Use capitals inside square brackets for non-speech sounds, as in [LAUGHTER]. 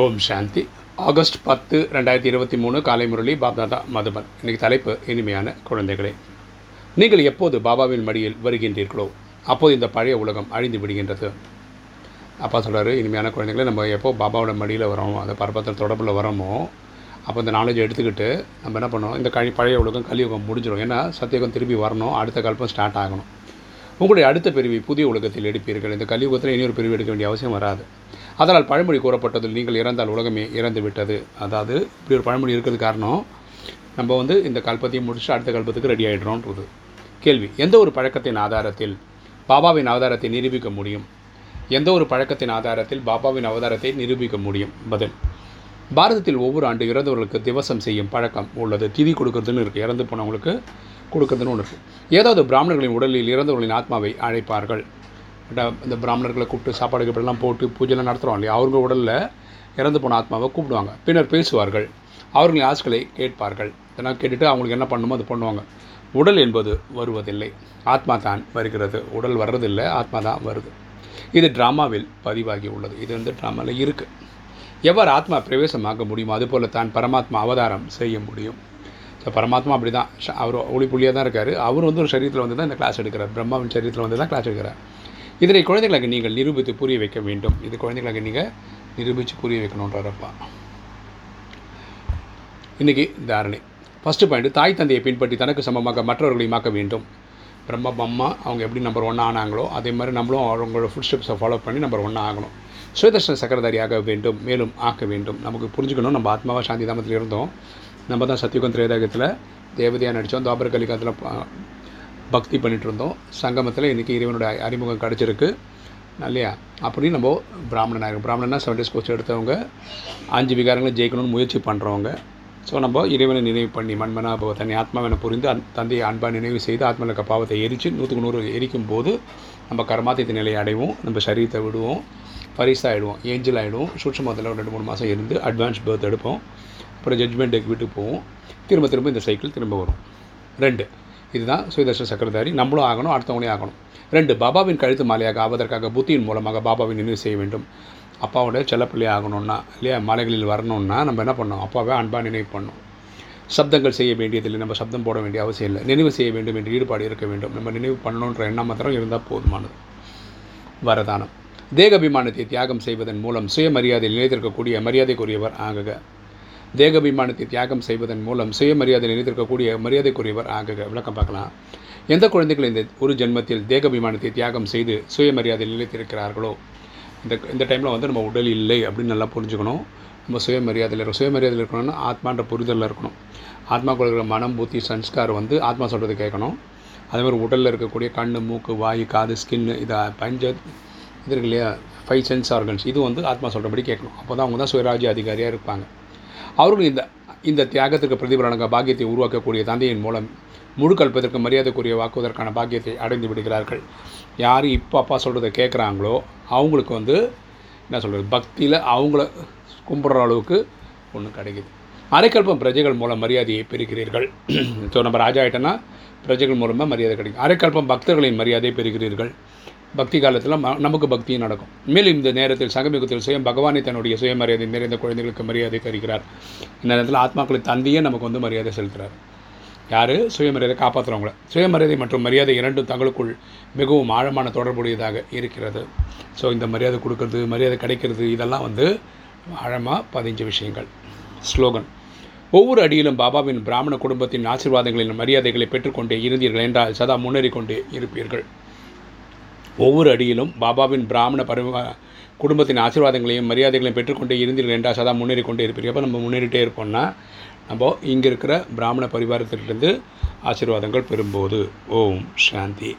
ஓம் சாந்தி. August பத்து ரெண்டாயிரத்தி இருபத்தி மூணு காலை முரளி பாப்தாதா மதுபன். இன்னைக்கு தலைப்பு இனிமையான குழந்தைகளே. நீங்கள் எப்போது பாபாவின் மடியில் வருகின்றீர்களோ அப்போது இந்த பழைய உலகம் அழிந்து விடுகின்றது. அப்பா சொல்கிறாரு இனிமையான குழந்தைகளே நம்ம எப்போ பாபாவோட மடியில் வரோம் அந்த பரபத்தில் தொடர்பில் வரோமோ அப்போ இந்த நாலேஜ் எடுத்துக்கிட்டு நம்ம என்ன பண்ணோம் இந்த கழி பழைய உலகம் கலியுகம் முடிஞ்சிடும் ஏன்னா சத்தியுகம் திரும்பி வரணும் அடுத்த கல்பம் ஸ்டார்ட் ஆகணும். உங்களுடைய அடுத்த பிரிவை புதிய உலகத்தில் எடுப்பீர்கள். இந்த கலியுகத்தில் இனி ஒரு பிரிவு எடுக்க வேண்டிய அவசியம் வராது. அதனால் பழமொழி கூறப்பட்டதில் நீங்கள் இறந்தால் உலகமே இறந்து விட்டது அதாவது இப்படி ஒரு பழமொழி இருக்கிறது காரணம் நம்ம வந்து இந்த கல்பத்தையும் முடிச்சுட்டு அடுத்த கல்பத்துக்கு ரெடி ஆகிடுறோன்றது கேள்வி எந்த ஒரு பழக்கத்தின் ஆதாரத்தில் பாபாவின் அவதாரத்தை நிரூபிக்க முடியும்? எந்த ஒரு பழக்கத்தின் ஆதாரத்தில் பாபாவின் அவதாரத்தை நிரூபிக்க முடியும்? பதில் பாரதத்தில் ஒவ்வொரு ஆண்டு இறந்தவர்களுக்கு திவசம் செய்யும் பழக்கம் உள்ளது. திதி கொடுக்கறதுன்னு இருக்குது இறந்து போனவங்களுக்கு கொடுக்கறதுன்னு ஒன்று இருக்குது ஏதாவது பிராமணர்களின் உடலில் இறந்தவர்களின் ஆத்மாவை அழைப்பார்கள். இந்த பிராமணர்களை கூப்பிட்டு சாப்பாடு கீப்பாடுலாம் போட்டு பூஜைலாம் நடத்துகிறோம் இல்லையா? அவங்க உடலில் இறந்து போன ஆத்மாவை கூப்பிடுவாங்க. பின்னர் பேசுவார்கள். அவர்களின் ஆசைகளை கேட்பார்கள். இதெல்லாம் கேட்டுட்டு அவங்களுக்கு என்ன பண்ணுமோ அது பண்ணுவாங்க. உடல் என்பது வருவதில்லை. ஆத்மா தான் வருகிறது. உடல் வர்றதில்லை ஆத்மா தான் வருது. இது ட்ராமாவில் பதிவாகி உள்ளது. இது வந்து ட்ராமாவில் இருக்குது எவ்வாறு ஆத்மா பிரவேசமாக்க முடியுமோ அதுபோல் தான் பரமாத்மா அவதாரம் செய்ய முடியும். ஸோ பரமாத்மா அப்படி தான் அவர் ஒளி புள்ளியாக தான் இருக்கார். அவர் வந்து ஒரு சரீரத்தில் வந்து தான் இந்த கிளாஸ் எடுக்கிறார். பிரம்மாவின் சரீரத்தில் வந்து தான் கிளாஸ் எடுக்கிறார். இதனை குழந்தைகளுக்கு நீங்கள் நிரூபித்து புரிய வைக்க வேண்டும். இது குழந்தைகளுக்கு நீங்கள் நிரூபித்து புரிய வைக்கணுன்றப்பா இன்றைக்கி தாரணை ஃபஸ்ட்டு பாயிண்ட் தாய் தந்தையை பின்பற்றி தனக்கு சமமாக மற்றவர்களையும் ஆக்க வேண்டும். பிரம்ம பம்மா அவங்க எப்படி நம்பர் ஒன் ஆனாங்களோ அதே மாதிரி நம்மளும் அவங்களோட ஃபுட் ஸ்டெப்ஸை ஃபாலோ பண்ணி நம்பர் ஒன் ஆகணும். சுயதர்ஷன சக்கரதாரியாக வேண்டும் மேலும் ஆக்க வேண்டும். நமக்கு புரிஞ்சுக்கணும் நம்ம ஆத்மாவா சாந்தி தாமத்தில் இருந்தோம். நம்ம தான் சத்தியுகம் திரேதாகத்தில் தேவதையாக நடித்தோம் தாபர் கலிகாலத்தில் பக்தி பண்ணிகிட்டு இருந்தோம் சங்கமத்தில் இன்றைக்கி இறைவனுடைய அறிமுகம் கிடச்சிருக்கு. இல்லையா? அப்படின்னு நம்ம பிராமணன் ஆகிடும் பிராமணன்னா செவன் டேஸ் கோர்ஸ் எடுத்தவங்க அஞ்சு விகாரங்களை ஜெயிக்கணும்னு முயற்சி பண்ணுறவங்க ஸோ நம்ம இறைவனை நினைவு பண்ணி மண்மனா பவ தன்னை ஆத்மாவனை புரிந்து அந் தந்தையை அன்பாக நினைவு செய்து ஆத்மாவில் இருக்க பாவத்தை எரித்து நூற்றுக்கு நூறு எரிக்கும் போது நம்ம கர்மாத்தியத்தை நிலையை அடைவோம். நம்ம சரீரத்தை விடுவோம். பரிசாகிடுவோம் ஏஞ்சல் ஆகிடுவோம் சூட்சமத்தில் ரெண்டு மூணு மாதம் இருந்து அட்வான்ஸ் பர்த் எடுப்போம். அப்புறம் ஜட்ஜ்மெண்ட் டேக்கு வீட்டுக்கு போவோம். திரும்ப திரும்ப இந்த சைக்கிள் திரும்ப வரும். ரெண்டு இதுதான் சுயதர்ஷன சக்கரதாரி. நம்மளும் ஆகணும் அடுத்தவங்களையும் ஆகணும். ரெண்டு பாபாவின் கழுத்து மாலையாக ஆவதற்காக புத்தியின் மூலமாக பாபாவை நினைவு செய்ய வேண்டும். அப்பாவுடைய செல்லப்பிள்ளை ஆகணும்னா இல்லையா மலைகளில் வரணும்னா நம்ம என்ன பண்ணோம் அப்பாவை அன்பாக நினைவு பண்ணணும். சப்தங்கள் செய்ய வேண்டியதில்லை நம்ம சப்தம் போட வேண்டிய அவசியம் இல்லை. நினைவு செய்ய வேண்டும் என்று ஈடுபாடு இருக்க வேண்டும். நம்ம நினைவு பண்ணணுன்ற எண்ணம் மாத்திரம் இருந்தால் போதுமானது. வரதானம். தேகாபிமானத்தை தியாகம் செய்வதன் மூலம் சுயமரியாதையில் நிலைத்திருக்கக்கூடிய மரியாதைக்குரியவர் ஆகுக. தேகபிமானத்தை தியாகம் செய்வதன் மூலம் சுயமரியாதை நினைத்திருக்கக்கூடிய மரியாதைக்குரியவர் ஆக விளக்கம் பார்க்கலாம். எந்த குழந்தைகள் இந்த ஒரு ஜென்மத்தில் தேகபிமானத்தை தியாகம் செய்து சுயமரியாதை நிலைத்திருக்கிறார்களோ? இந்த இந்த டைமில் வந்து நம்ம உடல் இல்லை அப்படின்னு நல்லா புரிஞ்சுக்கணும். நம்ம சுயமரியாதையில் இருக்கணும் சுயமரியாதையில் இருக்கணும்னா ஆத்மான்ற புரிதலில் இருக்கணும். ஆத்மாக்குள்ள இருக்கிற மனம் புத்தி சன்ஸ்கார் வந்து ஆத்மா சொல்கிறது கேட்கணும். அதே மாதிரி உடலில் இருக்கக்கூடிய கண் மூக்கு வாய் காது ஸ்கின்னு இதை பஞ்ச இது இருக்கு இல்லையா? ஃபைவ் சென்ஸ் ஆர்கன்ஸ் இது வந்து ஆத்மா சொல்கிறபடி கேட்கணும். அப்போ தான் அவங்க தான் சுயராஜ்ய அதிகாரியாக இருப்பாங்க. அவர்கள் இந்த இந்த தியாகத்திற்கு பிரதிபலனாக பாக்கியத்தை உருவாக்கக்கூடிய தந்தையின் மூலம் முழு கல்பதற்கு மரியாதைக்குரிய வாக்குவதற்கான பாக்கியத்தை அடைந்து விடுகிறார்கள். யார் இப்போ அப்பா சொல்கிறத கேட்குறாங்களோ அவங்களுக்கு வந்து என்ன சொல்கிறது பக்தியில் அவங்கள கும்பிட்ற அளவுக்கு ஒன்று கிடைக்குது. அரைக்கல்பம் பிரஜைகள் மூலம் மரியாதையை பெறுகிறீர்கள். [CLEARS THROAT] ஸோ நம்ம ராஜா ஆகிட்டோன்னா பிரஜைகள் மூலமாக மரியாதை கிடைக்கும். அரைக்கல்பம் பக்தர்களின் மரியாதையை பெறுகிறீர்கள். பக்தி காலத்தில் ம- நமக்கு பக்தியும் நடக்கும். மேலும் இந்த நேரத்தில் சங்கமிகத்தில் சுயம் பகவானை தன்னுடைய சுயமரியாதை நிறைந்த குழந்தைகளுக்கு மரியாதை தருகிறார். இந்த நேரத்தில் ஆத்மாக்களின் தந்தையே நமக்கு வந்து மரியாதை செலுத்துகிறார் யார்? சுயமரியாதை காப்பாற்றுறவங்கள சுயமரியாதை மற்றும் மரியாதை இரண்டும் தங்களுக்குள் மிகவும் ஆழமான தொடர்புடையதாக இருக்கிறது. ஸோ இந்த மரியாதை கொடுக்கறது மரியாதை கிடைக்கிறது இதெல்லாம் வந்து ஆழமாக பதிஞ்ச விஷயங்கள். ஸ்லோகன். ஒவ்வொரு அடியிலும் பாபாவின் பிராமண குடும்பத்தின் ஆசீர்வாதங்களின் மரியாதைகளை பெற்றுக்கொண்டே இருந்தீர்கள் என்றால் சதா முன்னேறிக் கொண்டே இருப்பீர்கள். ஒவ்வொரு அடியிலும் பாபாவின் பிராமண பரிவ குடும்பத்தின் ஆசீர்வாதங்களையும் மரியாதைகளையும் பெற்றுக்கொண்டே இருந்தீர்கள் என்றால் சதா முன்னேறி கொண்டே இருப்பீர்கள். அப்போ நம்ம முன்னேறிட்டே இருப்போம்னா நம்ம இங்கே இருக்கிற பிராமண பரிவாரத்திலிருந்து ஆசீர்வாதங்கள் பெறும்போது. ஓம் சாந்தி.